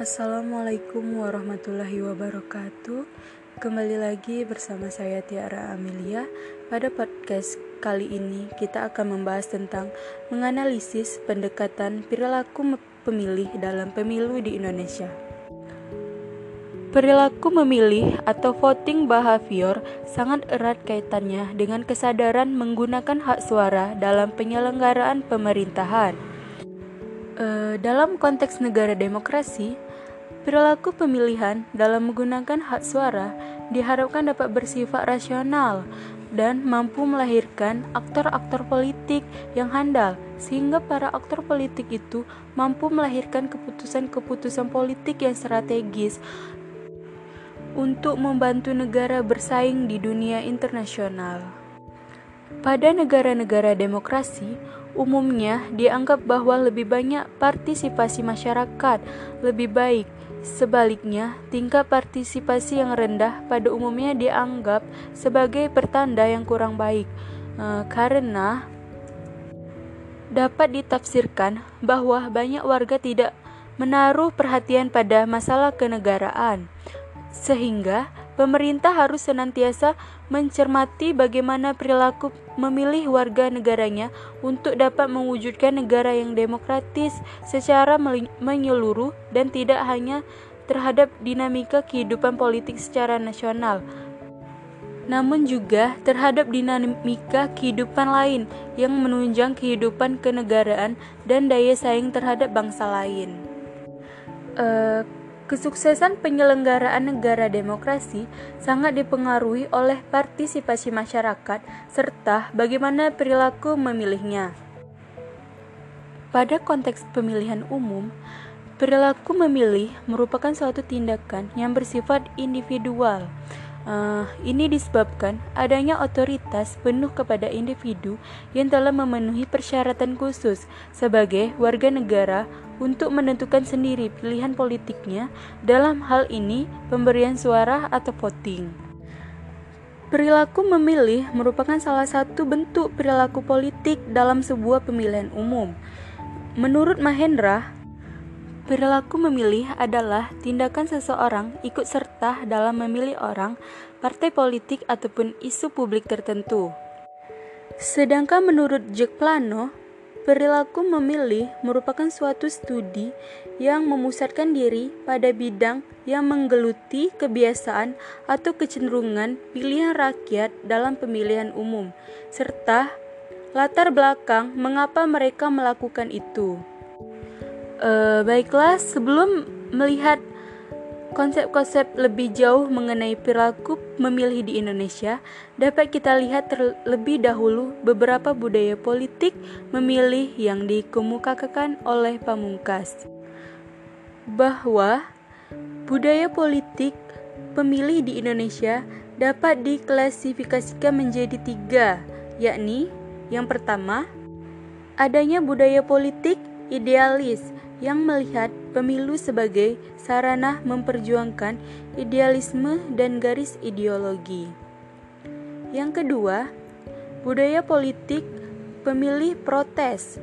Assalamualaikum warahmatullahi wabarakatuh. Kembali lagi bersama saya Tiara Amelia. Pada podcast kali ini kita akan membahas tentang menganalisis pendekatan perilaku pemilih dalam pemilu di Indonesia. Perilaku memilih atau voting behavior sangat erat kaitannya dengan kesadaran menggunakan hak suara dalam penyelenggaraan pemerintahan. E, dalam konteks negara demokrasi, perilaku pemilihan dalam menggunakan hak suara diharapkan dapat bersifat rasional dan mampu melahirkan aktor-aktor politik yang handal, sehingga para aktor politik itu mampu melahirkan keputusan-keputusan politik yang strategis untuk membantu negara bersaing di dunia internasional. Pada negara-negara demokrasi, umumnya dianggap bahwa lebih banyak partisipasi masyarakat lebih baik. Sebaliknya, tingkat partisipasi yang rendah pada umumnya dianggap sebagai pertanda yang kurang baik, e, karena dapat ditafsirkan bahwa banyak warga tidak menaruh perhatian pada masalah kenegaraan, sehingga Pemerintah harus senantiasa mencermati bagaimana perilaku memilih warga negaranya untuk dapat mewujudkan negara yang demokratis secara menyeluruh dan tidak hanya terhadap dinamika kehidupan politik secara nasional, namun juga terhadap dinamika kehidupan lain yang menunjang kehidupan kenegaraan dan daya saing terhadap bangsa lain. Uh, Kesuksesan penyelenggaraan negara demokrasi sangat dipengaruhi oleh partisipasi masyarakat serta bagaimana perilaku memilihnya. Pada konteks pemilihan umum, perilaku memilih merupakan suatu tindakan yang bersifat individual. Uh, ini disebabkan adanya otoritas penuh kepada individu yang telah memenuhi persyaratan khusus sebagai warga negara untuk menentukan sendiri pilihan politiknya, dalam hal ini pemberian suara atau voting. Perilaku memilih merupakan salah satu bentuk perilaku politik dalam sebuah pemilihan umum. Menurut Mahendra, perilaku memilih adalah tindakan seseorang ikut serta dalam memilih orang, partai politik, ataupun isu publik tertentu. Sedangkan menurut Jack Plano, Perilaku memilih merupakan suatu studi yang memusatkan diri pada bidang yang menggeluti kebiasaan atau kecenderungan pilihan rakyat dalam pemilihan umum, serta latar belakang mengapa mereka melakukan itu. E, baiklah, sebelum melihat Konsep-konsep lebih jauh mengenai perilaku memilih di Indonesia dapat kita lihat terlebih dahulu beberapa budaya politik memilih yang dikemukakan oleh Pamungkas. Bahwa budaya politik pemilih di Indonesia dapat diklasifikasikan menjadi tiga, yakni yang pertama, adanya budaya politik idealis yang melihat pemilu sebagai sarana memperjuangkan idealisme dan garis ideologi. Yang kedua, budaya politik pemilih protes.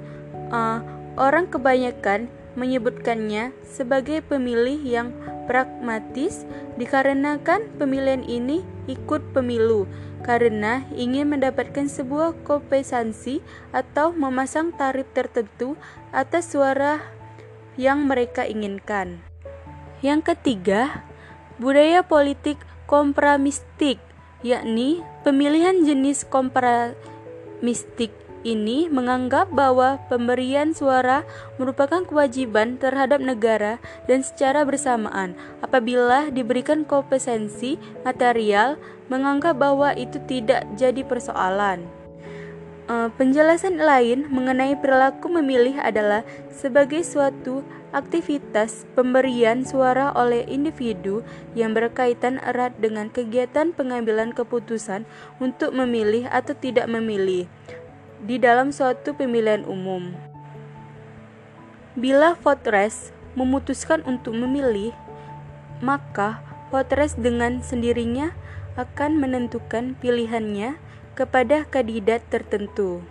Uh, orang kebanyakan menyebutkannya sebagai pemilih yang pragmatis dikarenakan pemilihan ini ikut pemilu karena ingin mendapatkan sebuah kompensasi atau memasang tarif tertentu atas suara yang mereka inginkan. Yang ketiga, budaya politik kompromistik, yakni pemilihan jenis kompromistik ini menganggap bahwa pemberian suara merupakan kewajiban terhadap negara dan secara bersamaan apabila diberikan kompetensi material menganggap bahwa itu tidak jadi persoalan. Uh, penjelasan lain mengenai perilaku memilih adalah sebagai suatu aktivitas pemberian suara oleh individu yang berkaitan erat dengan kegiatan pengambilan keputusan untuk memilih atau tidak memilih di dalam suatu pemilihan umum. Bila voters memutuskan untuk memilih, maka voters dengan sendirinya akan menentukan pilihannya kepada kandidat tertentu.